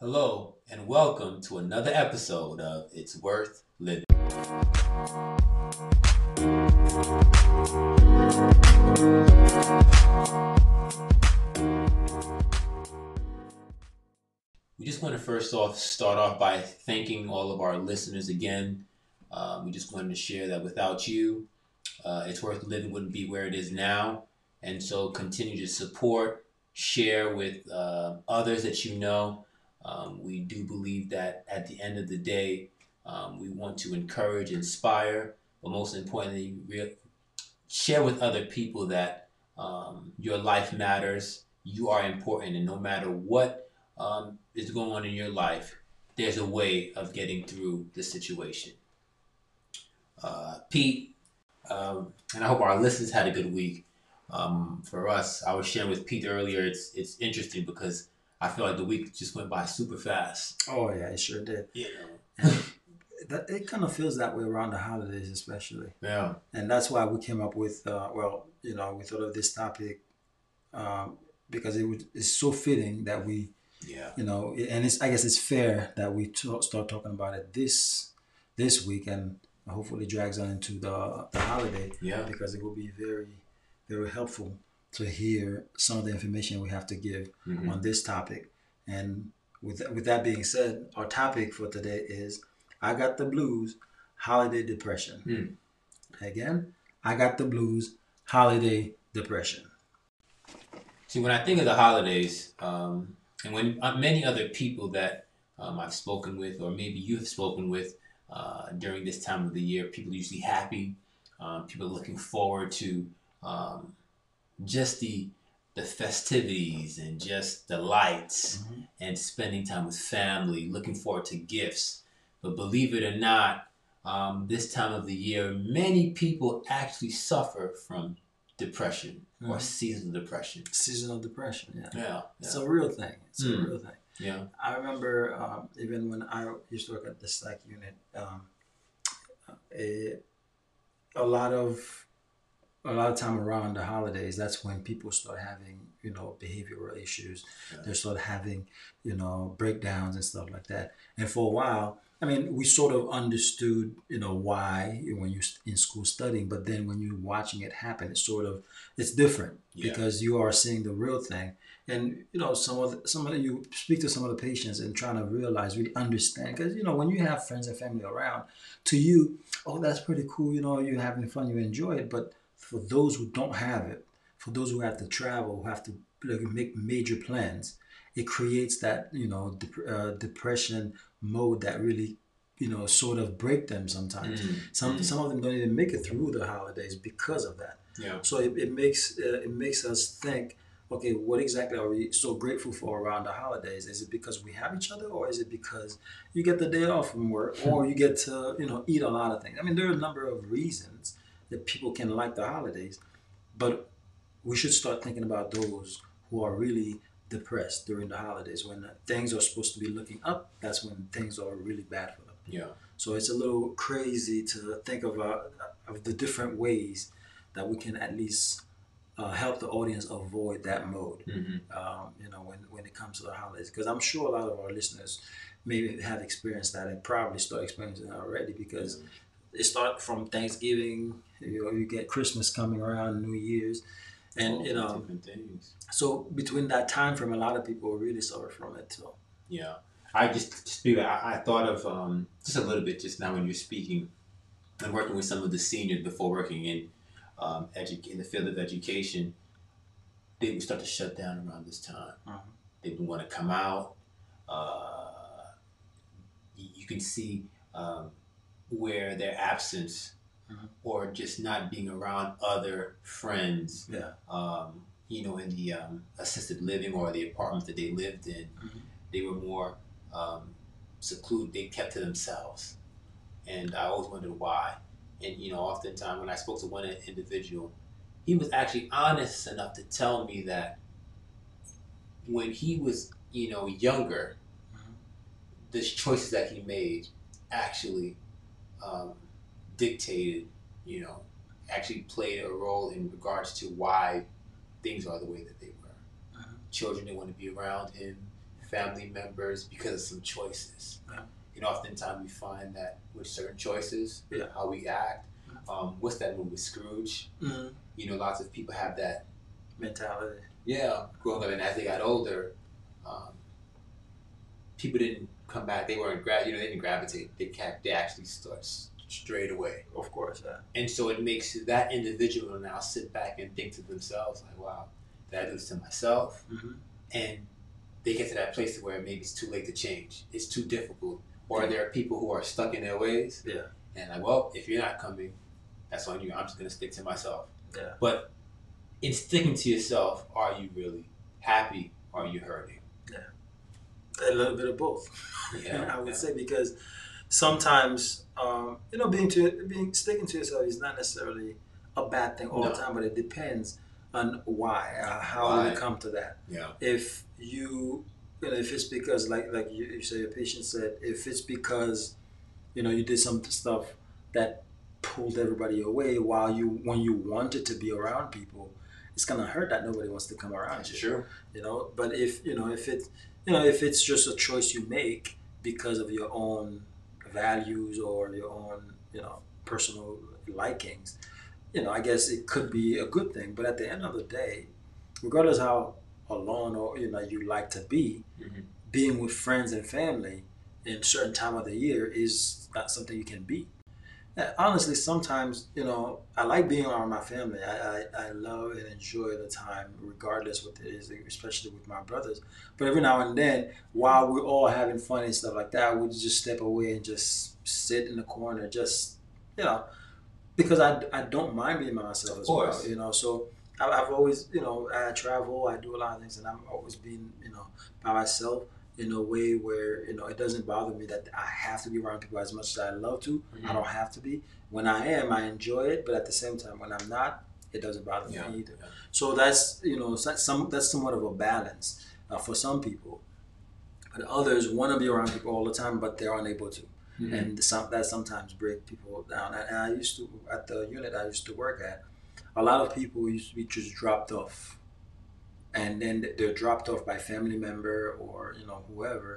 Hello, and welcome to another episode of It's Worth Living. We just want to first off start off by thanking all of our listeners again. Um, we just wanted to share that without you, uh, It's Worth Living wouldn't be where it is now. And so continue to support, share with uh, others that you know. Um, we do believe that at the end of the day, um, we want to encourage, inspire, but most importantly, re- share with other people that um, your life matters. You are important, and no matter what um, is going on in your life, there's a way of getting through the situation. Uh, Pete, um, and I hope our listeners had a good week. Um, for us, I was sharing with Pete earlier. It's it's interesting because I feel like the week just went by super fast. Oh yeah, it sure did. Know. That it kind of feels that way around the holidays, especially, Yeah. and that's why we came up with. Uh, well, you know, we thought of this topic um, because it would, it's so fitting that we, Yeah. you know, and it's I guess it's fair that we talk, start talking about it this this week and hopefully drags on into the the holiday Yeah. because it will be very very helpful to hear some of the information we have to give Mhm. on this topic. And with with that being said, our topic for today is I got the blues, holiday depression. Hmm. Again, I got the blues, holiday depression. See, when I think of the holidays, um, and when uh, many other people that um, I've spoken with, or maybe you've spoken with uh, during this time of the year, people are usually happy. Um, people are looking forward to um, just the the festivities and just the lights and spending time with family, looking forward to gifts. But believe it or not, um, this time of the year, many people actually suffer from depression or Mhm. seasonal depression. Seasonal depression, yeah. Yeah, It's a real thing. It's Hmm. a real thing. yeah. I remember um, even when I used to work at the psych unit, um, a, a lot of a lot of time around the holidays, that's when people start having you know behavioral issues. Yeah. They start having you know breakdowns and stuff like that. And for a while, I mean, we sort of understood you know why when you're in school studying, but then when you're watching it happen, it's sort of it's different Yeah. because you are seeing the real thing and you know some of the, some of the, you speak to some of the patients and trying to realize really understand because you know when you have friends and family around to you oh that's pretty cool you know you're having fun you enjoy it but for those who don't have it for those who have to travel who have to like, make major plans it creates that you know dep- uh, depression mode that really you know sort of break them sometimes Mm, some mm. some of them don't even make it through the holidays because of that yeah. so it, it makes uh, it makes us think, okay, what exactly are we so grateful for around the holidays? Is it because we have each other, or is it because you get the day off from work, or you get to you know eat a lot of things? I mean, there are a number of reasons that people can like the holidays, but we should start thinking about those who are really depressed during the holidays when things are supposed to be looking up. That's when things are really bad for them. Yeah. So it's a little crazy to think of uh, of the different ways that we can at least uh, help the audience avoid that mode. hmm Um, you know, when when it comes to the holidays, because I'm sure a lot of our listeners maybe have experienced that and probably start experiencing it already because it starts from Thanksgiving. You know, you get Christmas coming around, New Year's, and you know, different things. so between that time frame, a lot of people really suffer from it. So Yeah. I just speak. I, I thought of um, just a little bit just now when you're speaking and working with some of the seniors before working in um, edu- in the field of education. They would start to shut down around this time. Mhm. They would want to come out. Uh, you, you can see um, where their absence Mhm. or just not being around other friends yeah, um, you know, in the um, assisted living or the apartments that they lived in, Mhm. they were more um, secluded. They kept to themselves, and I always wondered why. And you know, oftentimes when I spoke to one individual, he was actually honest enough to tell me that when he was, you know, younger, Mhm. the choices that he made actually um, dictated, you know, actually played a role in regards to why things are the way that they were. Mhm. Children didn't want to be around him. family members because of some choices. You know, oftentimes we find that with certain choices, Yeah. how we act. Um, what's that movie, Scrooge? Mm-hmm. You know, lots of people have that. Mentality. Yeah, growing up, and as they got older, um, people didn't come back. They weren't gra- You know, they didn't gravitate. They kept. They actually start s- straight away. Of course, yeah. And so it makes that individual now sit back and think to themselves, like, wow, did I do this to myself? Mm-hmm. And they get to that place where maybe it's too late to change. It's too difficult. Or there are people who are stuck in their ways. Yeah. And like, well, if you're not coming, that's on you. I'm just going to stick to myself. Yeah. But in sticking to yourself, are you really happy? Or are you hurting? Yeah. A little bit of both. Yeah. I would yeah. say because sometimes um, you know being to being sticking to yourself is not necessarily a bad thing all No. the time, but it depends on why, uh, how Why. you come to that. Yeah. If you you know if it's because like like you, you say your patient said if it's because you know you did some stuff that pulled everybody away while you when you wanted to be around people it's gonna hurt that nobody wants to come around That's you true. you know but if you know if it you know if it's just a choice you make because of your own values or your own you know personal likings you know i guess it could be a good thing but at the end of the day regardless how alone or you know you like to be Mhm. being with friends and family in certain time of the year is not something you can beat honestly, sometimes you know I like being around my family. I, I, I love and enjoy the time, regardless what it is, especially with my brothers. But every now and then, while we're all having fun and stuff like that, we just step away and just sit in the corner, just you know, because I, I don't mind being by myself Of as course. well. You know, so I, I've always you know I travel, I do a lot of things, and I'm always being you know by myself in a way where you know it doesn't bother me that I have to be around people as much as I love to. I don't have to be. When I am, I enjoy it, but at the same time, when I'm not, it doesn't bother Yeah. me either. yeah. So that's you know some that's somewhat of a balance uh, for some people, but others want to be around people all the time, but they're unable to, Mhm. and some, that sometimes break people down. And I used to at the unit I used to work at, a lot of people used to be just dropped off, and then they're dropped off by family member or you know whoever,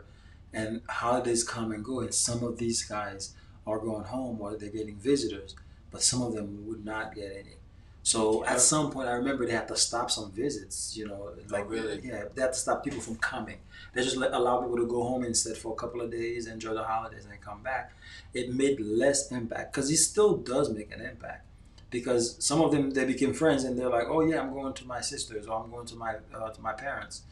and holidays come and go, and some of these guys are going home or they're getting visitors, but some of them would not get any. So Yeah. at some point, I remember they had to stop some visits. You know, oh, like really? yeah, they had to stop people from coming. They just let, allow people to go home instead for a couple of days, enjoy the holidays, and come back. It made less impact because it still does make an impact. Because some of them they became friends and they're like, oh yeah, I'm going to my sisters or I'm going to my uh, to my parents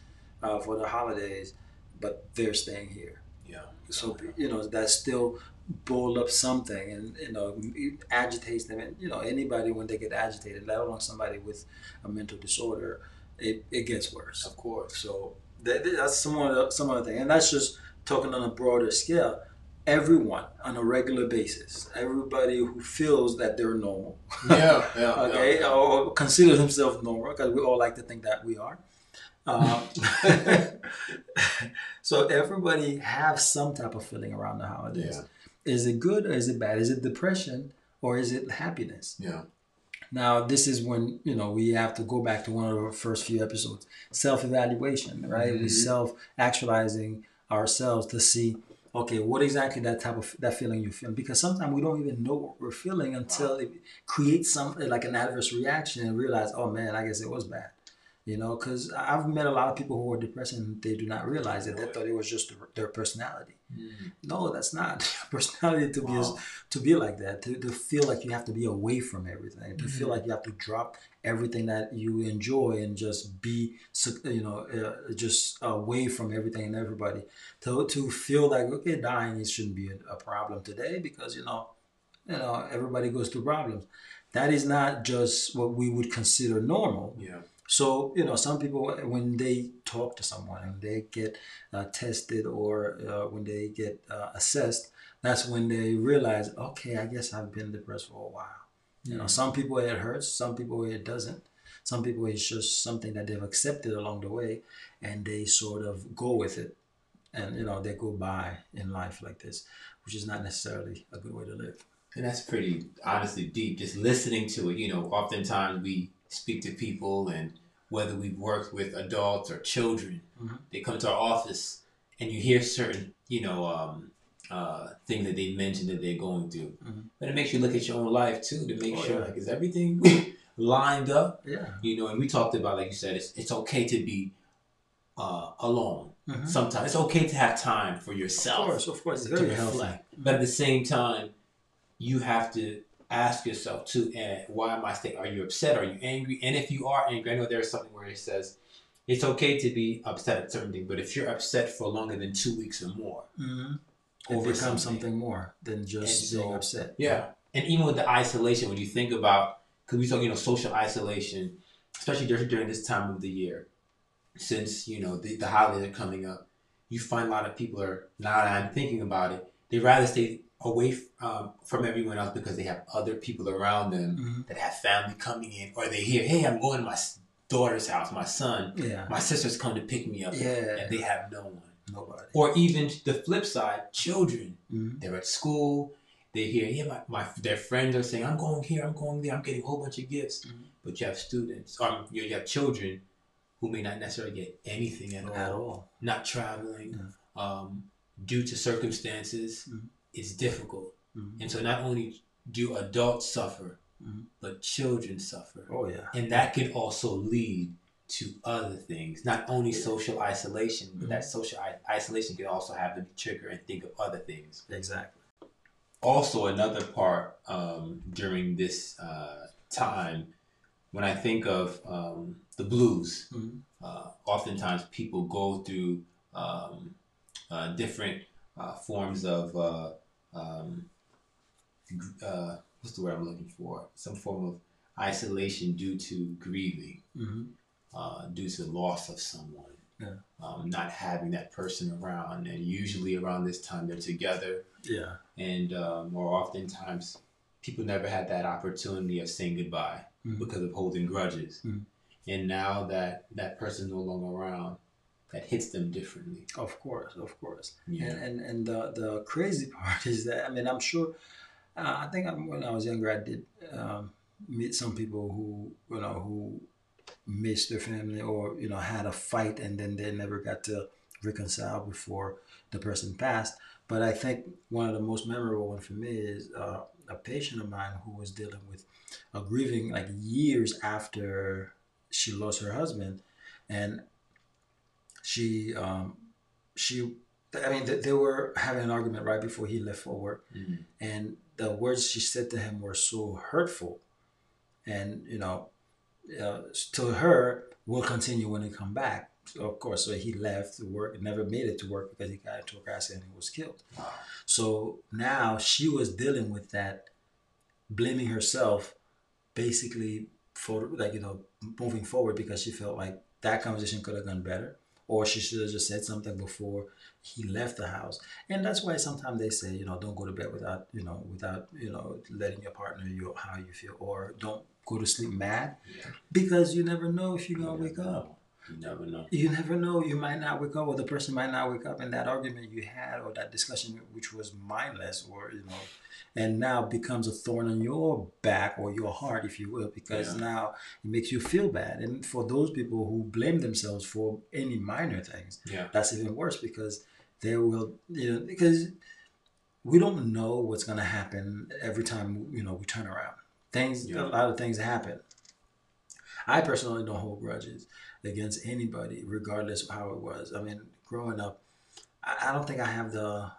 uh, for the holidays, but they're staying here. Yeah. So you know that still build up something, and you know it agitates them. And you know anybody when they get agitated, let alone somebody with a mental disorder, it, it gets worse. Of course. So that, that's some other some other thing, and that's just talking on a broader scale. Everyone on a regular basis, everybody who feels that they're normal, Yeah. Yeah. okay, yeah. or consider themselves normal, because we all like to think that we are. Um, so everybody have some type of feeling around the holidays. Yeah. Is it good or is it bad? Is it depression or is it happiness? Yeah. Now, this is when you know we have to go back to one of our first few episodes: self-evaluation, right? We Mhm. self-actualizing ourselves to see, okay, what exactly that type of that feeling you feel? Because sometimes we don't even know what we're feeling until it creates some like an adverse reaction and realize, oh man, I guess it was bad. You know, because I've met a lot of people who are depressed and they do not realize it. They thought it was just their personality. Mhm. No, that's not personality to be Wow. to be like that. To, to feel like you have to be away from everything. To feel Mhm. like you have to drop everything that you enjoy and just be, you know, uh, just away from everything and everybody. To to feel like okay, dying it shouldn't be a, a problem today because you know, you know, everybody goes through problems. That is not just what we would consider normal. Yeah. So, you know, some people, when they talk to someone and they get uh, tested or uh, when they get uh, assessed, that's when they realize, okay, I guess I've been depressed for a while. You know, some people it hurts, some people it doesn't. Some people it's just something that they've accepted along the way and they sort of go with it. And, you know, they go by in life like this, which is not necessarily a good way to live. And that's pretty honestly deep. Just listening to it, you know, oftentimes we speak to people and whether we've worked with adults or children, Mhm. they come to our office and you hear certain, you know, um, uh, things that they mentioned that they're going through. Mhm. But it makes you look at your own life too to make Oh, sure yeah. like is everything lined up. Yeah. You know, and we talked about like you said, it's it's okay to be uh, alone. Mhm. Sometimes it's okay to have time for yourself. Of course, of course, it's very healthy. But at the same time, you have to ask yourself too, and why am I saying, are you upset? Are you angry? And if you are angry, I know there's something where it says it's okay to be upset at certain things, but if you're upset for longer than two weeks or more, Mm-hmm. Overcome something. something more than just being so- upset. Yeah, and even with the isolation, when you think about, because we talk, you know, social isolation, especially during, during this time of the year, since you know the, the holidays are coming up, you find a lot of people are now that I'm thinking about it, they rather stay away um, from everyone else because they have other people around them Mhm. that have family coming in, or they hear, hey, I'm going to my daughter's house, my son, Yeah. my sister's come to pick me up, Yeah. and they have no one. Nobody. Or even the flip side, children Mhm. they're at school. They hear, yeah, my, my their friends are saying, I'm going here, I'm going there, I'm getting a whole bunch of gifts. Mhm. But you have students, or you, have children who may not necessarily get anything at all, At all. not traveling, um, due to circumstances. Mhm. It's difficult, Mhm. and so not only do adults suffer, Mhm. but children suffer, Oh yeah. and that can also lead to other things. Not only social isolation, but that social I- isolation can also have them trigger and think of other things Exactly. also another part um, during this uh, time when I think of um, the blues. Mhm. Uh, oftentimes, people go through um, uh, different uh, forms of uh, um, uh, what's the word I'm looking for? Some form of isolation due to grieving, hmm uh, due to the loss of someone. Yeah. Um, not having that person around, and usually around this time they're together Yeah. and uh, more oftentimes people never had that opportunity of saying goodbye Mhm. because of holding grudges Mhm. and now that that person's no longer around that hits them differently Of course. Of course. yeah And and and the the crazy part is that I mean I'm sure uh, I think I'm, when I was younger I did um, meet some people who you know who missed their family or you know had a fight and then they never got to reconcile before the person passed. But I think one of the most memorable one for me is uh, a patient of mine who was dealing with a grieving like years after she lost her husband, and she um, she I mean, they, they were having an argument right before he left for work, Mhm. and the words she said to him were so hurtful. And you know, uh, to her, we'll continue when they come back. So of course, so he left to work, never made it to work because he got into a car accident and he was killed. Wow. So now she was dealing with that, blaming herself, basically for like you know moving forward because she felt like that conversation could have gone better, or she should have just said something before he left the house. And that's why sometimes they say you know don't go to bed without you know without you know letting your partner you how you feel, or don't go to sleep mad Yeah. because you never know if you're gonna wake up. You never know You never know. You might not wake up, or the person might not wake up, and that argument you had, or that discussion, which was mindless, or you know, and now becomes a thorn on your back or your heart, if you will, because Yeah. now it makes you feel bad. And for those people who blame themselves for any minor things, yeah that's even worse because they will, you know, because we don't know what's going to happen every time you know we turn around. Things, Yeah. a lot of things happen. I personally don't hold grudges against anybody, regardless of how it was. I mean, growing up, I, I don't think I have the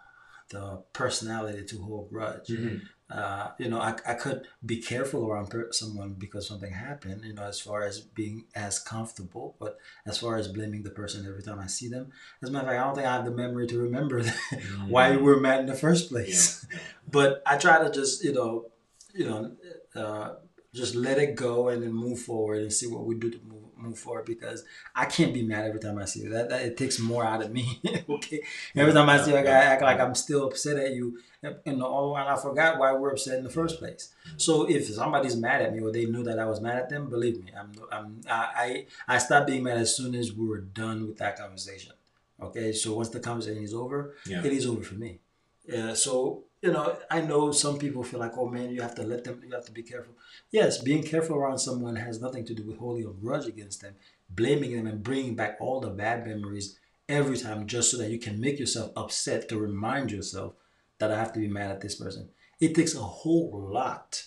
the personality to hold grudge. Mhm. Uh, you know, I, I could be careful around per- someone because something happened, you know, as far as being as comfortable, but as far as blaming the person every time I see them, as a matter of fact, I don't think I have the memory to remember why we were mad in the first place. yeah. But I try to just, you know, you know, uh, just let it go and then move forward and see what we do to move, move forward because I can't be mad every time I see you. That, that it takes more out of me. okay, every time I see a guy act like I'm still upset at you, and all the oh, while I forgot why we're upset in the first place. Mm-hmm. So if somebody's mad at me or they knew that I was mad at them, believe me, I'm, I'm I I I stopped being mad as soon as we were done with that conversation. Okay, so once the conversation is over, Yeah. it is over for me. Yeah, so you know, I know some people feel like, oh man, you have to let them, you have to be careful. Yes, being careful around someone has nothing to do with holding a grudge against them, blaming them, and bringing back all the bad memories every time just so that you can make yourself upset to remind yourself that I have to be mad at this person. It takes a whole lot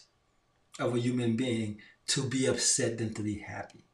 of a human being to be upset than to be happy.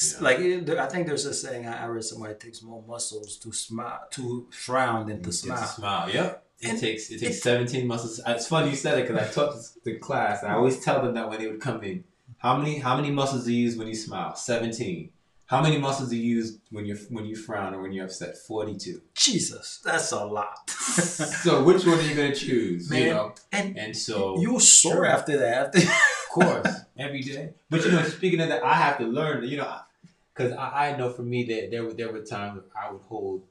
Yeah. Like I think there's a saying I read somewhere it takes more muscles to smile to frown than to smile. smile. Yep. It And takes it takes 17 muscles. It's funny you said it because I taught the class. I always tell them that when they would come in. How many how many muscles do you use when you smile? 17. How many muscles do you use when you when you frown or when you're upset? 42. Jesus, that's a lot. so which one are you gonna choose? Man, you know. and And so you will sore after that. Of course, every day. But you know, speaking of that, I have to learn. You know, because I, I know for me that there were there were times I would hold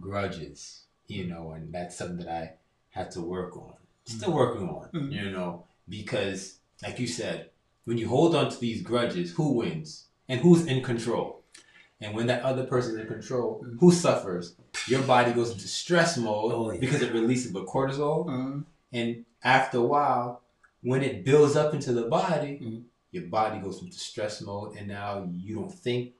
grudges. You know, and that's something that I had to work on. Still working on. Mhm. You know, because like you said, when you hold on to these grudges, who wins and who's in control? And when that other person's in control, Mhm. who suffers? Your body goes into stress mode Oh, yeah. because it releases the cortisol. Mhm. And after a while, when it builds up into the body, Mhm. your body goes into stress mode, and now you don't think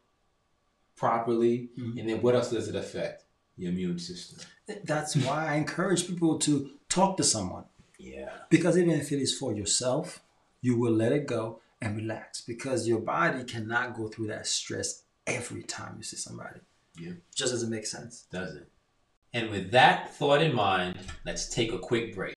properly. Mhm. And then what else does it affect? Your immune system. That's why I encourage people to talk to someone. Yeah. Because even if it is for yourself, you will let it go and relax because your body cannot go through that stress every time you see somebody. Yeah. Just doesn't make sense. Does it? And with that thought in mind, let's take a quick break.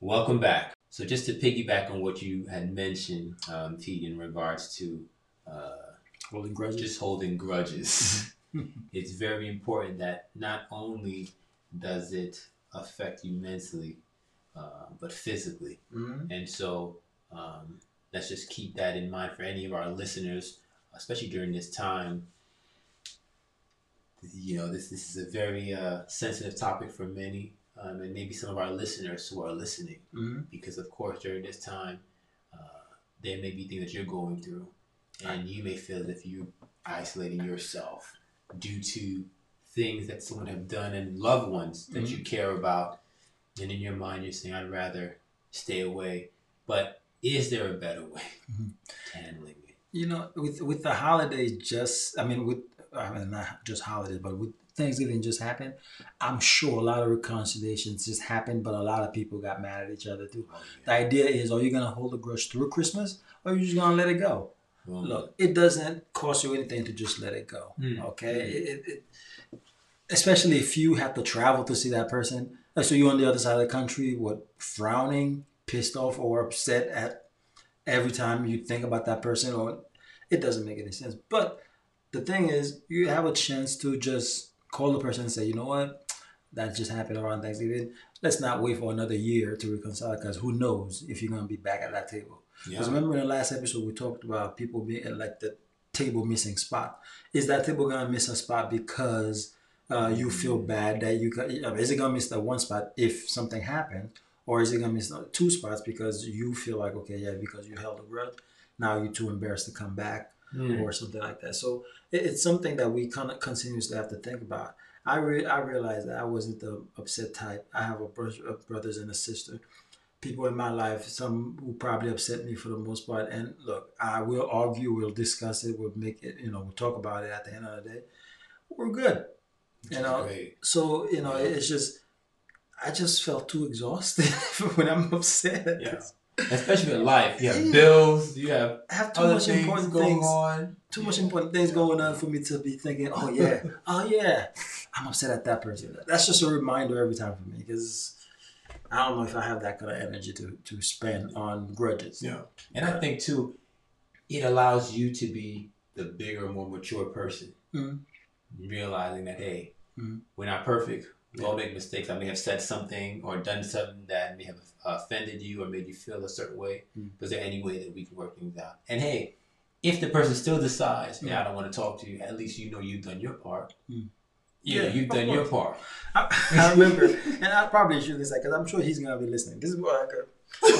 Welcome back. So, just to piggyback on what you had mentioned, um, Pete, in regards to uh, Holding grudges. just holding grudges. it's very important that not only does it affect you mentally, uh, but physically. Mhm. And so um, let's just keep that in mind for any of our listeners, especially during this time. You know, this, this is a very uh, sensitive topic for many, um, and maybe some of our listeners who are listening. Mhm. because of course during this time uh, there may be things that you're going through and you may feel that if you're isolating yourself due to things that someone have done and loved ones that you care about. And in your mind you're saying i'd rather stay away. But is there a better way Mhm. to handling it? You know, with with the holidays, just I mean, with I mean not just holidays, but with Thanksgiving just happened. I'm sure a lot of reconciliations just happened, but a lot of people got mad at each other too. The idea is, are you gonna hold a grudge through Christmas, or are you just gonna let it go? Well, Look, it doesn't cost you anything to just let it go. Mm. Okay, It- it- it- especially if you have to travel to see that person. Like, so you're on the other side of the country, what frowning, pissed off, or upset at every time you think about that person, or it doesn't make any sense. But the thing is, you have a chance to just call the person and say, you know what, that just happened around Thanksgiving. Let's not wait for another year to reconcile, because who knows if you're gonna be back at that table. Because yeah. remember in the last episode we talked about people being uh, like the table missing spot. Is that table gonna miss a spot because uh, you feel bad that you got? uh, Is it gonna miss that one spot if something happened, or is it gonna miss uh, two spots because you feel like okay, yeah, because you held a grudge, now you're too embarrassed to come back Mm. or something like that. So it, it's something that we kind of continuously have to think about. I re- I realized that I wasn't the upset type. I have a, bro- a brothers and a sister. People in my life, some who probably upset me for the most part. And look, I will argue, we'll discuss it, we'll make it, you know, we'll talk about it at the end of the day. We're good. You know, Great. so you know, it's just I just felt too exhausted when I'm upset. Yeah. Especially with life you have Yeah. bills you have I have too other much things important going things. on too much important things going on for me to be thinking, oh yeah, oh yeah, I'm upset at that person. That's just a reminder every time for me because I don't know if I have that kind of energy to, to spend on grudges. Yeah. And I think too, it allows you to be the bigger, more mature person. Mhm. Realizing that hey, Mhm. we're not perfect. We all make mistakes. I may have said something or done something that may have offended you or made you feel a certain way. Mhm. But is there any way that we can work things out? And hey, if the person still decides, yeah, I don't want to talk to you, at least you know you've done your part. Mhm. Yeah, Yeah, you've of done your part. I, I remember, and I probably should this because I'm sure he's gonna be listening. This is what I could,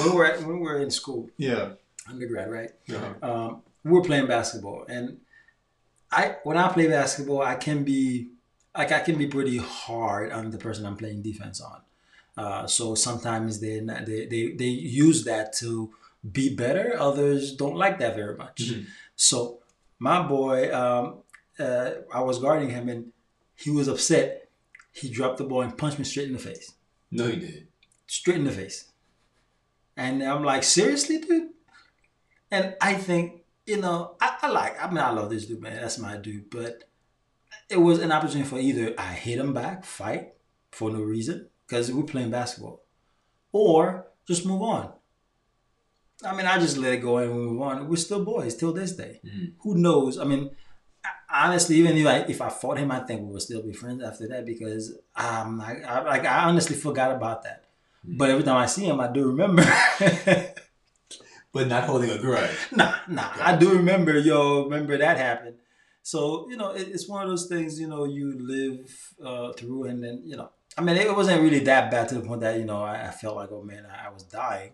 when we were when we were in school, Yeah. undergrad, right? Uh-huh. um, we were playing basketball, and I when I play basketball, I can be like I can be pretty hard on the person I'm playing defense on. Uh, so sometimes they, they they they use that to be better. Others don't like that very much. Mhm. So my boy, um, uh, I was guarding him, and he was upset. He dropped the ball and punched me straight in the face, No, he did. straight in the face. And I'm like, seriously, dude. And I think you know, I, I like. I mean, I love this dude, man. That's my dude. But it was an opportunity for either I hit him back, fight for no reason because we're playing basketball, or just move on. I mean, I just let it go and we move on. We're still boys till this day. Mhm. Who knows? I mean, honestly, even if I if I fought him, I think we would still be friends after that because um, I, I like I honestly forgot about that. But every time I see him, I do remember. But not holding a grudge. nah, nah, I do remember. Yo, remember that happened. So you know, it, it's one of those things. You know, you live uh, through, and then you know, I mean, it wasn't really that bad to the point that you know I, I felt like, oh man, I, I was dying.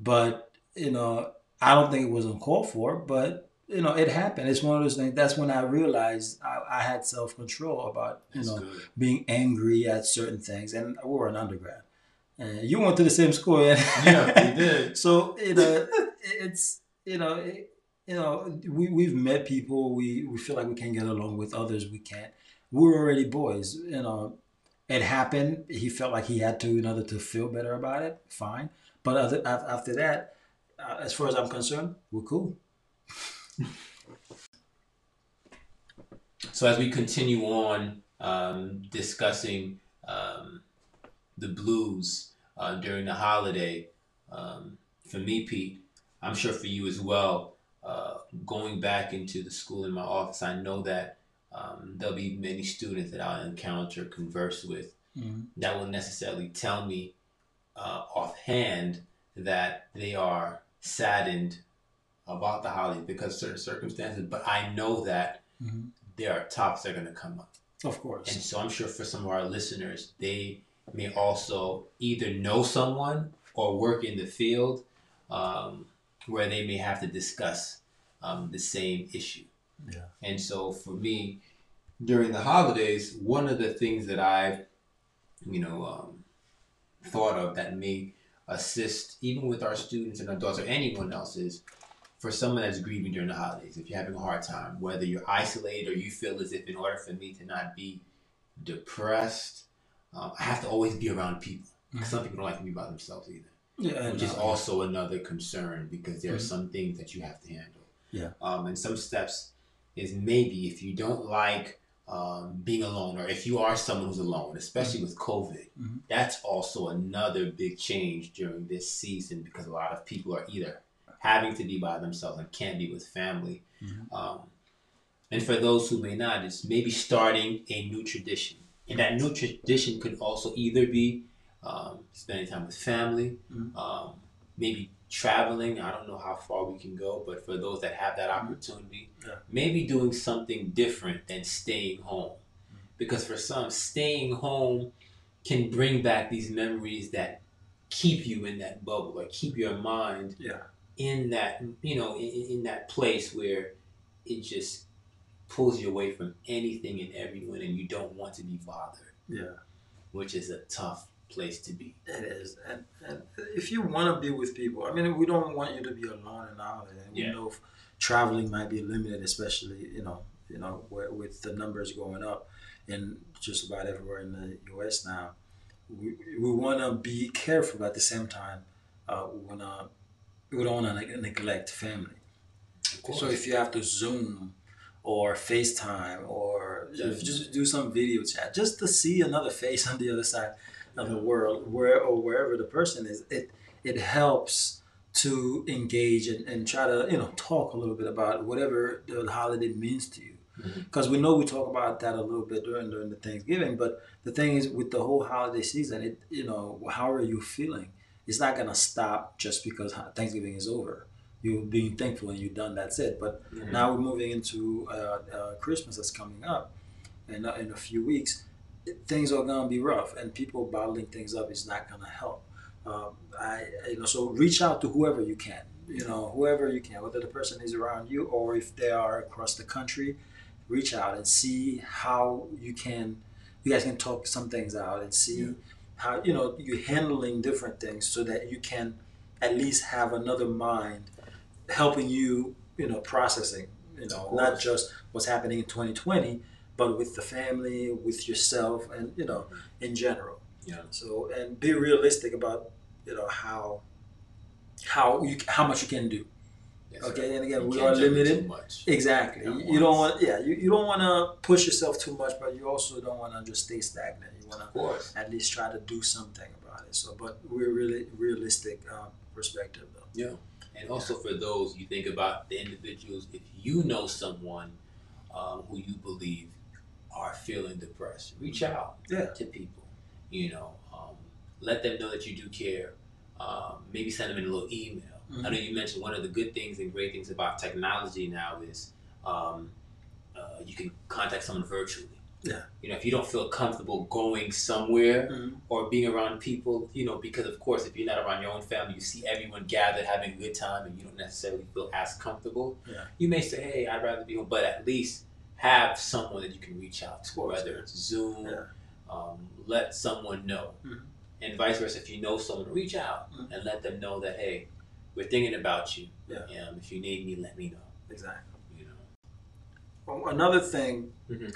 But you know, I don't think it was uncalled for. But you know, it happened. It's one of those things. That's when I realized I, I had self control about you That's know good. being angry at certain things. And we were an undergrad. And you went to the same school, and Yeah, we did. So you know, it's you know, it, you know, we we've met people we we feel like we can get along with others we can't. We're already boys, you know. It happened. He felt like he had to in order to feel better about it. Fine, but other, after that, uh, as far as I'm concerned, we're cool. So as we continue on um, discussing um, the blues uh, during the holiday, um, for me, Pete, I'm sure for you as well. Uh, going back into the school in my office, I know that um, there'll be many students that I'll encounter, converse with, that will necessarily tell me uh, offhand that they are saddened about the holiday because of certain circumstances. But I know that Mhm. there are topics that are going to come up. Of course. And so I'm sure for some of our listeners, they may also either know someone or work in the field um, where they may have to discuss um, the same issue. Yeah. And so for me, during the holidays, one of the things that I've, you know, um, thought of that may assist even with our students and adults or anyone else is for someone that's grieving during the holidays, if you're having a hard time, whether you're isolated or you feel as if in order for me to not be depressed, um, I have to always be around people. 'Cause Some people don't like to be by themselves either, yeah, which is no, also another concern because there are Mhm. some things that you have to handle. Yeah. Um, and some steps is maybe if you don't like um, being alone or if you are someone who's alone, especially with COVID, Mhm. that's also another big change during this season because a lot of people are either having to be by themselves and can't be with family. Mhm. Um, and for those who may not, it's maybe starting a new tradition. And that new tradition could also either be um, spending time with family, Mhm. um, maybe traveling. I don't know how far we can go, but for those that have that opportunity, Yeah. maybe doing something different than staying home. Because for some, staying home can bring back these memories that keep you in that bubble or keep your mind Yeah. in that you know in, in that place where it just pulls you away from anything and everyone and you don't want to be bothered Yeah. which is a tough place to be It is, and, and if you want to be with people, I mean, we don't want you to be alone in our holiday. We know traveling might be limited, especially you know, you know, with the numbers going up in just about everywhere in the U.S. now. We, we want to be careful but at the same time. Uh, we want to we don't want to neglect family. So if you have to Zoom or FaceTime or just do some video chat, just to see another face on the other side of the world, where or wherever the person is, it it helps to engage and, and try to you know talk a little bit about whatever the holiday means to you. Because we know we talk about that a little bit during during the Thanksgiving, but the thing is with the whole holiday season, it you know how are you feeling? It's not gonna stop just because Thanksgiving is over. You're being thankful and you're done. That's it. But Mhm. now we're moving into uh, uh, Christmas that's coming up, and uh, in a few weeks, things are gonna be rough, and people bottling things up is not gonna help. Um, I, you know, so reach out to whoever you can. You know, whoever you can, whether the person is around you or if they are across the country, reach out and see how you can. You guys can talk some things out and see Yeah. how you know you're handling different things so that you can at least have another mind helping you, you know, processing, you know, not just what's happening in 2020, but with the family, with yourself, and you know, in general. Yeah. So and be realistic about you know how how you how much you can do. Yes, Okay, and again, You we are limited. Exactly. You, you don't want yeah, you, you don't want to push yourself too much, but you also don't want to just stay stagnant. You want to at least try to do something about it. So, but we're really realistic um, perspective though. Yeah. And also for those you think about the individuals, if you know someone um, who you believe are feeling depressed, reach out Yeah. to people. You know, um, let them know that you do care. Um, maybe send them in a little email. I know you mentioned one of the good things and great things about technology now is um, uh, you can contact someone virtually. Yeah. You know, if you don't feel comfortable going somewhere, Mhm. or being around people, you know, because of course, if you're not around your own family, you see everyone gathered having a good time, and you don't necessarily feel as comfortable. Yeah. You may say, "Hey, I'd rather be home," but at least have someone that you can reach out to, whether it's Zoom. Yeah. Um, let someone know, Mhm. and vice versa. If you know someone, reach out Mhm. and let them know that, hey, we're thinking about you. Yeah. Um, if you need me, let me know. Exactly. You know. Well, Another thing, Mhm.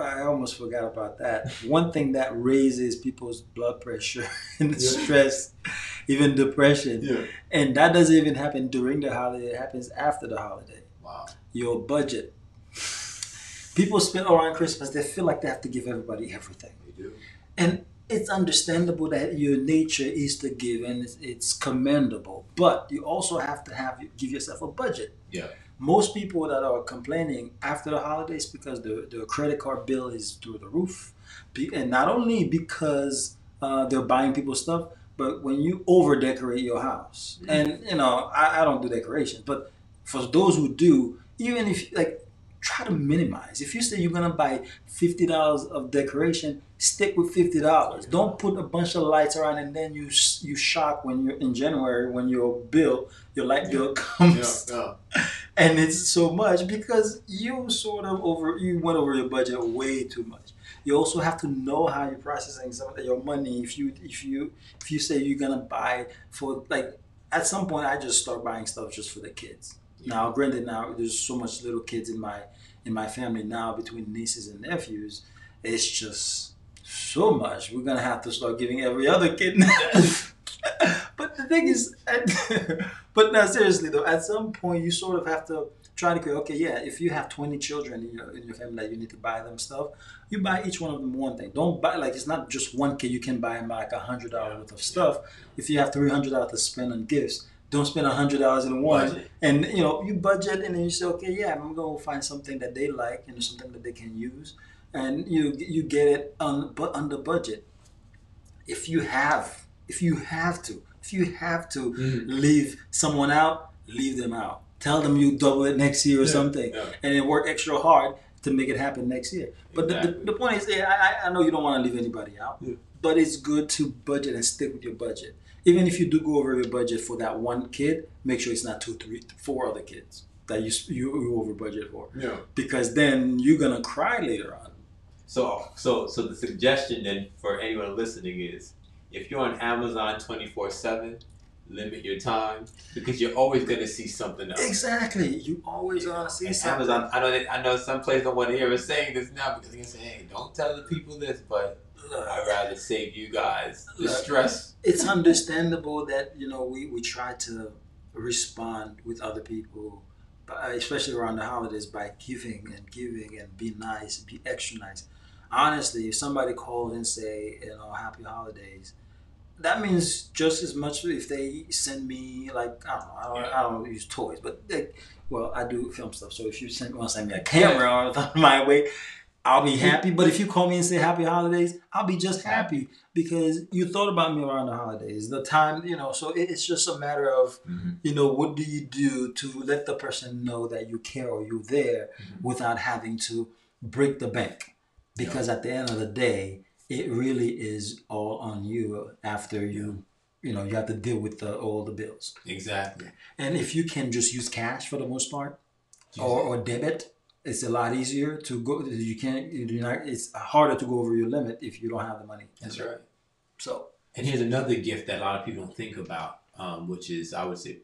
I almost forgot about that. One thing that raises people's blood pressure and Yeah. stress, even depression, Yeah. and that doesn't even happen during the holiday. It happens after the holiday. Wow. Your budget. People spend around Christmas. They feel like they have to give everybody everything. You do. And it's understandable that your nature is to give and it's, it's commendable but you also have to have give yourself a budget Yeah. most people that are complaining after the holidays because the, the credit card bill is through the roof and not only because uh, they're buying people stuff but when you over decorate your house Mhm. and you know I, I don't do decorations but for those who do even if like try to minimize if you say you're gonna buy $50 of decoration stick with fifty dollars. Don't put a bunch of lights around and then you you shock when you're in January when your bill your light bill comes Yeah. and it's so much because you sort of over you went over your budget way too much. You also have to know how you're processing some of your money. If you if you if you say you're gonna buy for like at some point I just start buying stuff just for the kids. Now, granted, now there's so much little kids in my in my family now between nieces and nephews. It's just so much. We're gonna have to start giving every other kid. but the thing is, at, but now seriously though, at some point you sort of have to try to go. Okay, yeah, if you have twenty children in your in your family that you need to buy them stuff, you buy each one of them one thing. Don't buy like it's not just one kid. You can buy them like a hundred dollars worth of stuff. If you have three hundred dollars to spend on gifts, don't spend a hundred dollars in one Budget. and you know you budget and then you say okay yeah i'm gonna find something that they like and something that they can use and you you get it on but under budget if you have if you have to if you have to Mhm. leave someone out leave them out tell them you double it next year or Yeah, something yeah. and then work extra hard to make it happen next year but the, Exactly. the, the point is yeah, I, I- know you don't want to leave anybody out but it's good to budget and stick with your budget even if you do go over your budget for that one kid, make sure it's not two, three, four other kids that you you, you over budget for, Yeah. because then you're gonna cry later on. So, so, so the suggestion then for anyone listening is, if you're on Amazon twenty four seven, limit your time because you're always going to see something else. Exactly, you always gonna see And something. Amazon, I know that I know some places don't want to hear us saying this now because they're gonna say, "Hey, don't tell the people this," but I'd rather save you guys the Look. stress. It's understandable that you know we we try to respond with other people, but especially around the holidays by giving and giving and be nice, be extra nice. Honestly, if somebody calls and say you know Happy Holidays. That means just as much if they send me like I don't know I don't, I don't use toys but they, well I do film stuff so if you send want to send me a camera or my way I'll be happy. But if you call me and say happy holidays, I'll be just happy because you thought about me around the holidays, the time, you know. So it's just a matter of, you know, what do you do to let the person know that you care or you're there Mhm. without having to break the bank? Because at the end of the day, it really is all on you after you, you know, you have to deal with the, all the bills. Exactly. And if you can just use cash for the most part, or, or debit, it's a lot easier to go. You can't. You're not. It's harder to go over your limit if you don't have the money. That's right. So And here's another gift that a lot of people don't think about. um, which is I would say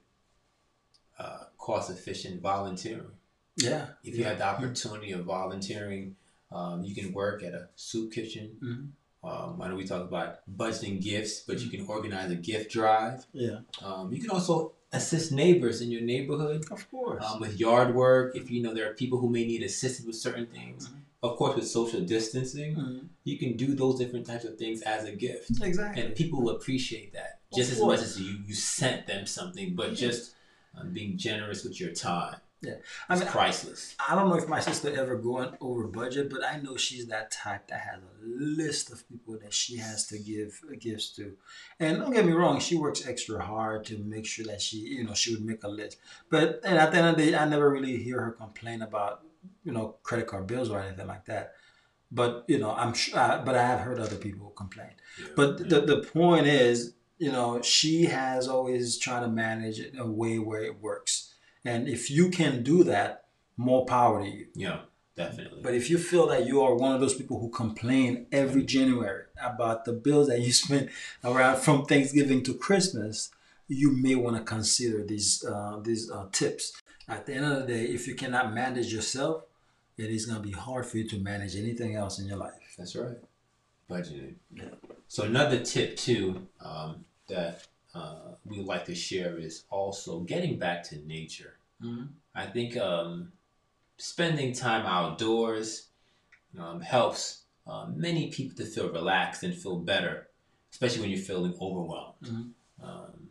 uh, cost efficient volunteering. Yeah. If you have the opportunity of volunteering, um, you can work at a soup kitchen. Mhm. Um, I know we talk about budgeting gifts, but you can organize a gift drive. Yeah. Um, you can also assist neighbors in your neighborhood Of course. um, with yard work. If you know there are people who may need assistance with certain things, Mhm. of course, with social distancing, Mhm. you can do those different types of things as a gift, Exactly. and people will appreciate that Of just as course. much as you you sent them something. But just um, being generous with your time, Yeah. I it's mean, priceless. I don't know if my sister ever going over budget, but I know she's that type that has a list of people that she has to give gifts to. And don't get me wrong, she works extra hard to make sure that she, you know, she would make a list. But and at the end of the day, I never really hear her complain about, you know, credit card bills or anything like that. But you know, I'm sure. Uh, but I have heard other people complain. Yeah. But the the point is, you know, she has always tried to manage it in a way where it works. And if you can do that, more power to you. yeah, definitely. But if you feel that you are one of those people who complain every January about the bills that you spend around from Thanksgiving to Christmas, you may want to consider these uh, these uh, tips. At the end of the day, if you cannot manage yourself, it is going to be hard for you to manage anything else in your life. That's right. Budgeting. Yeah. So another tip too um, that uh, we would like to share is also getting back to nature. Mhm. I think um, spending time outdoors um, helps uh, many people to feel relaxed and feel better, especially when you're feeling overwhelmed. Mhm. Um,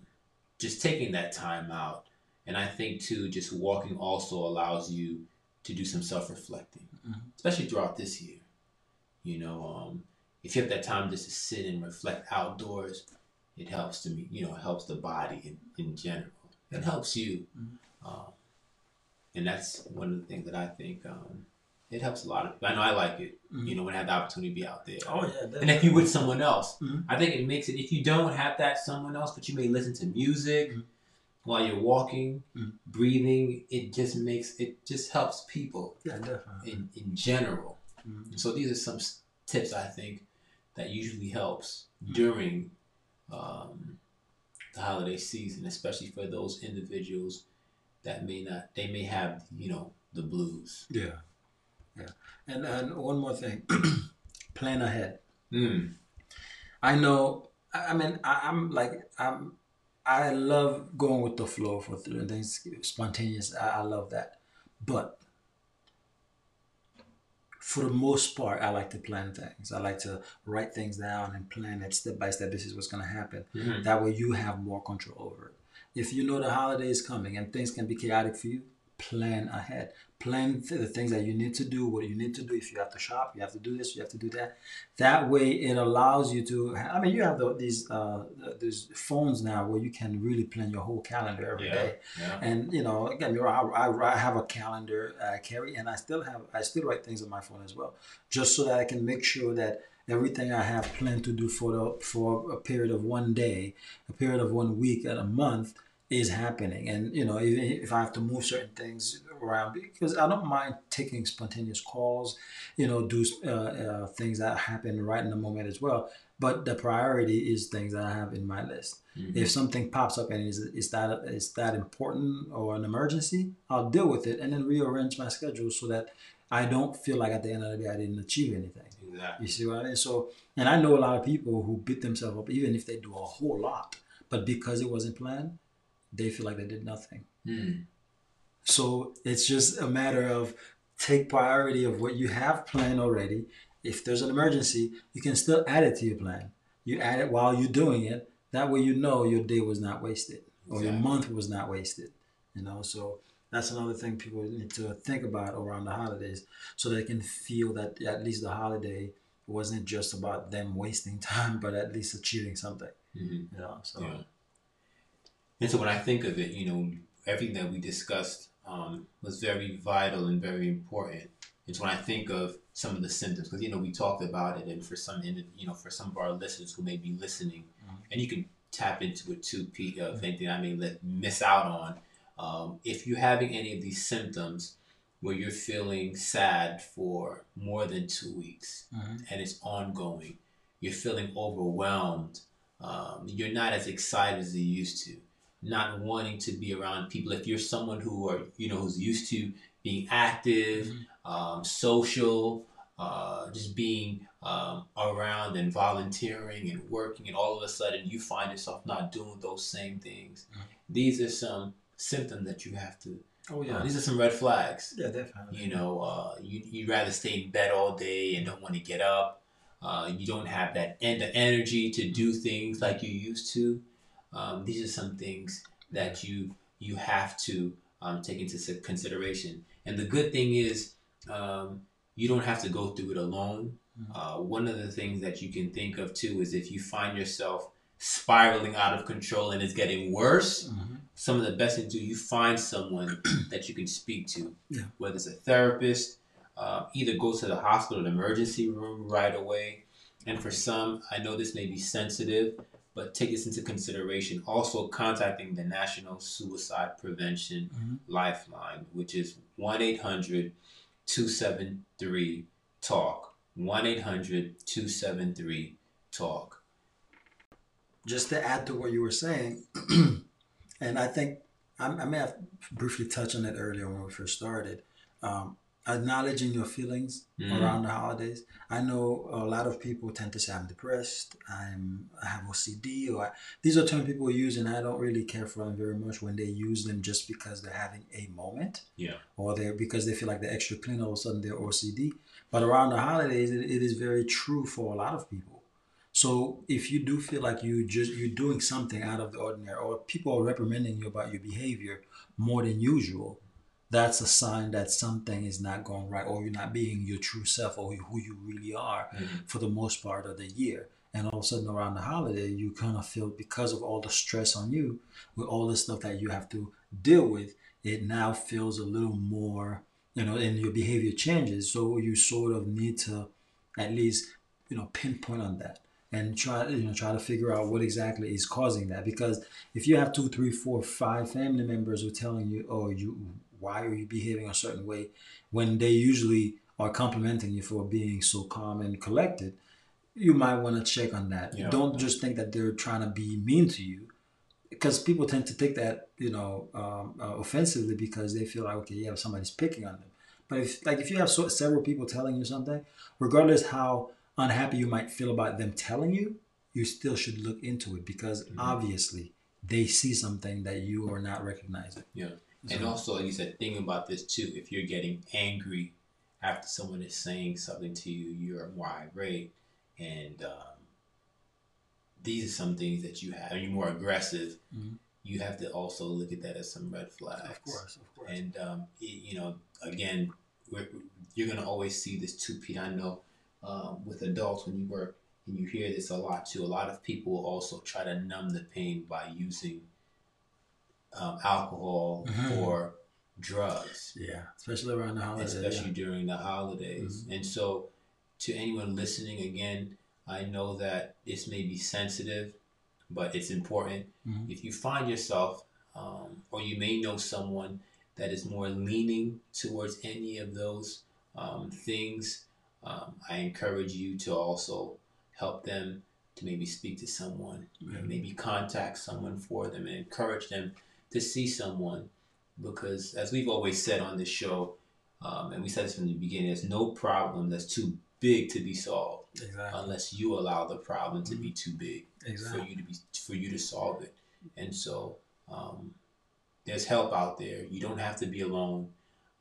just taking that time out, and I think too, just walking also allows you to do some self-reflecting, Mhm. especially throughout this year. You know, um, if you have that time just to sit and reflect outdoors, it helps to me. You know, helps the body in, in general. It helps you, Mhm. um, and that's one of the things that I think um, it helps a lot of. people. I know I like it. Mhm. You know, when I have the opportunity to be out there. Oh yeah, And if you're with someone else, Mhm. I think it makes it. If you don't have that someone else, but you may listen to music Mhm. while you're walking, Mhm. breathing, it just makes it just helps people yeah, definitely. in in general. Mhm. So these are some tips I think that usually helps during um, the holiday season, especially for those individuals that may not they may have you know the blues. Yeah, yeah. And and one more thing, plan ahead. Mm. I know. I mean, I, I'm like I'm. I love going with the flow for things spontaneous. I, I love that, but for the most part, I like to plan things. I like to write things down and plan it step by step. This is what's going to happen. Mhm. That way, you have more control over it. If you know the holiday is coming and things can be chaotic for you, plan ahead. Plan th- the things that you need to do, what you need to do. If you have to shop, you have to do this, you have to do that. That way, it allows you to. I mean, you have the, these uh, these phones now where you can really plan your whole calendar every day. Yeah. Yeah. And you know, again, I, I, I have a calendar I carry, and I still have I still write things on my phone as well, just so that I can make sure that everything I have planned to do for the for a period of one day, a period of one week, and a month is happening. And you know, even if I have to move certain things around, because I don't mind taking spontaneous calls, you know, do uh, uh, things that happen right in the moment as well. But the priority is things that I have in my list Mhm. if something pops up and is is that is that important or an emergency, I'll deal with it and then rearrange my schedule so that I don't feel like at the end of the day I didn't achieve anything. Exactly. You see what I mean? So, and I know a lot of people who beat themselves up even if they do a whole lot, but because it wasn't planned, they feel like they did nothing. Mm. So it's just a matter of take priority of what you have planned already. If there's an emergency, you can still add it to your plan. You add it while you're doing it. That way you know your day was not wasted or your month was not wasted. You know, so that's another thing people need to think about around the holidays so they can feel that at least the holiday wasn't just about them wasting time, but at least achieving something. Mhm. You know, so Yeah. And so when I think of it, you know, everything that we discussed um, was very vital and very important. It's when I think of some of the symptoms, because you know we talked about it, and for some, you know, for some of our listeners who may be listening, Mhm. and you can tap into it too, Pete, of anything I may let miss out on. Um, if you're having any of these symptoms where you're feeling sad for more than two weeks, Mhm. and it's ongoing, you're feeling overwhelmed, um, you're not as excited as you used to. Not wanting to be around people. If you're someone who are you know who's used to being active, um, social, uh, just being um, around and volunteering and working, and all of a sudden you find yourself not doing those same things. Mhm. These are some symptoms that you have to. Oh uh, these are some red flags. yeah, definitely. You know, uh, you you'd rather stay in bed all day and don't want to get up. Uh, you don't have that en- the energy to do things like you used to. Um, these are some things that you you have to um, take into consideration. And the good thing is, um, you don't have to go through it alone. Mhm. Uh, one of the things that you can think of too is if you find yourself spiraling out of control and it's getting worse, Mhm. some of the best things to do, you find someone that you can speak to, Yeah. whether it's a therapist, uh, either go to the hospital emergency room right away. And for some, I know this may be sensitive, but take this into consideration. Also, contacting the National Suicide Prevention Mhm. Lifeline, which is 1 800 273 TALK. 1 800 273 TALK. just to add to what you were saying, and I think I, I may have briefly touched on it earlier when we first started. Um, acknowledging your feelings Mhm. around the holidays. I know a lot of people tend to say I'm depressed, I'm I have OCD, or I, these are terms people use, and I don't really care for them very much when they use them just because they're having a moment, Yeah. or they're because they feel like they're extra clean. All of a sudden, they're OCD. But around the holidays, it, it is very true for a lot of people. So if you do feel like you just you're doing something out of the ordinary, or people are reprimanding you about your behavior more than usual, that's a sign that something is not going right, or you're not being your true self, or who you really are Mhm. for the most part of the year. And all of a sudden around the holiday, you kind of feel because of all the stress on you, with all the stuff that you have to deal with, it now feels a little more, you know, and your behavior changes. So you sort of need to at least, you know, pinpoint on that and try, you know, try to figure out what exactly is causing that. Because if you have two, three, four, five family members who are telling you, oh, you, why are you behaving a certain way, when they usually are complimenting you for being so calm and collected, you might want to check on that. Yeah. Don't just think that they're trying to be mean to you, because people tend to take that, you know, um, uh, offensively because they feel like, okay, yeah, somebody's picking on them. But if, like, if you have so, several people telling you something, regardless how unhappy you might feel about them telling you, you still should look into it because Mhm. obviously they see something that you are not recognizing. Yeah. And So- also, like you said, think about this too. If you're getting angry after someone is saying something to you, you're more irate, and um, these are some things that you have. Are You're more aggressive. Mhm. You have to also look at that as some red flags. Of course, of course. And um, y- you know, again, we're, you're gonna always see this too Pete. I know um, with adults when you work and you hear this a lot too. A lot of people also try to numb the pain by using um, alcohol Mhm. or drugs, yeah, especially around the holidays. especially during the holidays. And so, to anyone listening, again, I know that this may be sensitive, but it's important. Mhm. If you find yourself, um, or you may know someone that is more leaning towards any of those um, things, um, I encourage you to also help them to maybe speak to someone, Yeah. maybe contact someone for them, and encourage them to see someone. Because, as we've always said on this show, um, and we said this from the beginning, there's no problem that's too big to be solved Exactly. unless you allow the problem to be too big Exactly. for you to be for you to solve it. And so um, there's help out there. You don't have to be alone.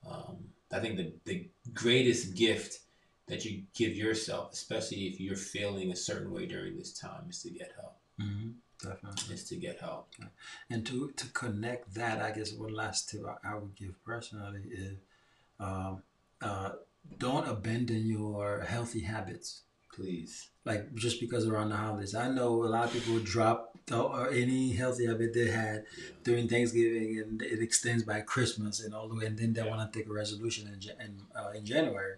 Um, I think the the greatest gift that you give yourself, especially if you're feeling a certain way during this time, is to get help. hmm Definitely. Is to get help. And to to connect that, I guess one last tip I, I would give personally is um, uh, don't abandon your healthy habits. Please. Like just because around the holidays, I know a lot of people drop the, or any healthy habit they had Yeah. during Thanksgiving, and it extends by Christmas and all the way, and then they Yeah. want to take a resolution in in, uh, in January.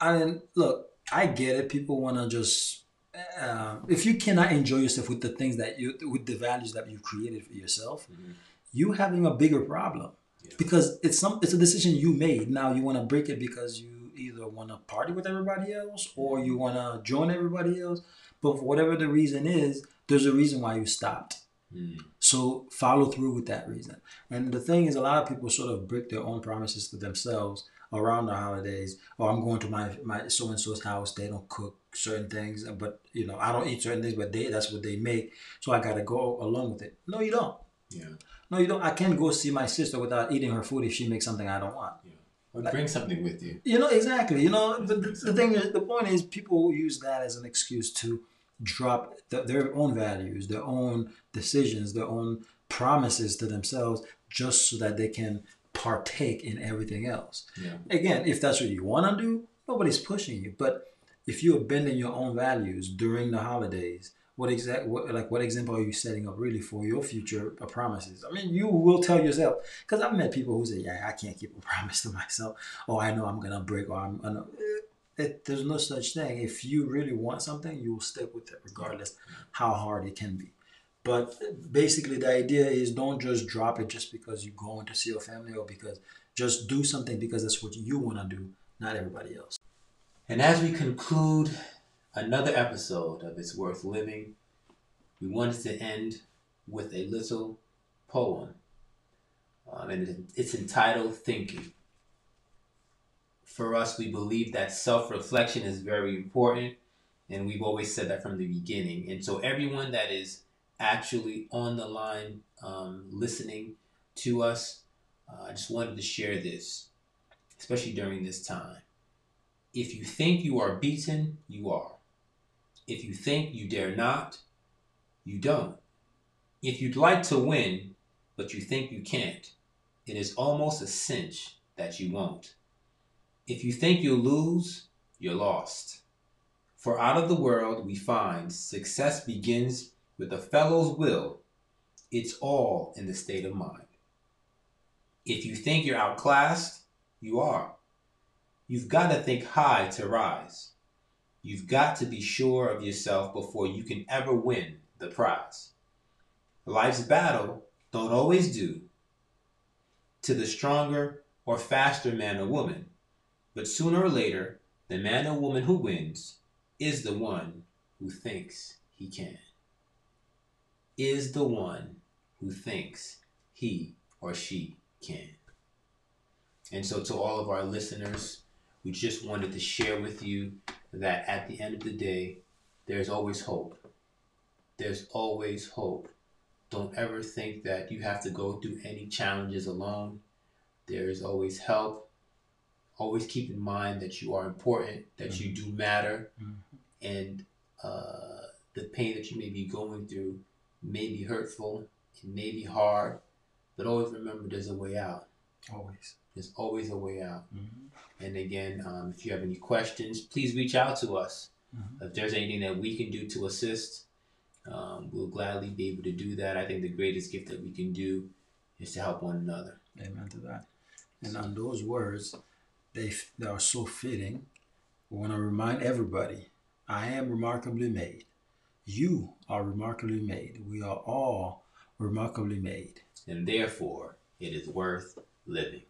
I mean, look, I get it. People want to just um, if you cannot enjoy yourself with the things that you with the values that you've created for yourself, Mhm. you having a bigger problem Yeah. because it's some it's a decision you made. Now you want to break it because you either want to party with everybody else or you want to join everybody else. But for whatever the reason is, there's a reason why you stopped. Mm. So follow through with that reason. And the thing is, a lot of people sort of break their own promises to themselves around the holidays. Or I'm going to my my so and so's house. They don't cook certain things, uh, but you know I don't eat certain things, but they that's what they make. So I gotta go along with it. No, you don't. Yeah. No, you don't. I can't go see my sister without eating her food if she makes something I don't want. Yeah. Or bring something with you. You know exactly. You know the, the, the thing is, the point is, people use that as an excuse to drop the, their own values, their own decisions, their own promises to themselves, just so that they can partake in everything else. Yeah. Again, if that's what you want to do, nobody's pushing you. But if you're bending your own values during the holidays, what exact what, like what example are you setting up really for your future uh, promises? I mean, you will tell yourself because I've met people who say, "Yeah, I can't keep a promise to myself," or "I know I'm gonna break," or "I'm gonna." It, there's no such thing. If you really want something, you will stick with it regardless how hard it can be. But basically, the idea is don't just drop it just because you're going to see your family or because just do something because that's what you want to do, not everybody else. And as we conclude another episode of It's Worth Living, we wanted to end with a little poem. Um, and it's entitled Thinking. For us, we believe that self reflection is very important, and we've always said that from the beginning. And so, everyone that is actually on the line um, listening to us, uh, I just wanted to share this, especially during this time. If you think you are beaten, you are. If you think you dare not, you don't. If you'd like to win, but you think you can't, it is almost a cinch that you won't. If you think you'll lose, you're lost. For out of the world we find success begins with a fellow's will. It's all in the state of mind. If you think you're outclassed, you are. You've got to think high to rise. You've got to be sure of yourself before you can ever win the prize. Life's battle don't always do to the stronger or faster man or woman, but sooner or later, the man or woman who wins is the one who thinks he can. Is the one who thinks he or she can. And so, to all of our listeners, we just wanted to share with you that at the end of the day, there's always hope. There's always hope. Don't ever think that you have to go through any challenges alone. There is always help. Always keep in mind that you are important, that mm-hmm. you do matter, mm-hmm. and uh, the pain that you may be going through may be hurtful, it may be hard, but always remember there's a way out. Always. There's always a way out. Mm-hmm. And again, um, if you have any questions, please reach out to us. Mm-hmm. If there's anything that we can do to assist, um, we'll gladly be able to do that. I think the greatest gift that we can do is to help one another. Amen to that. And on those words, they, they are so fitting. We want to remind everybody I am remarkably made. You are remarkably made. We are all remarkably made. And therefore, it is worth living.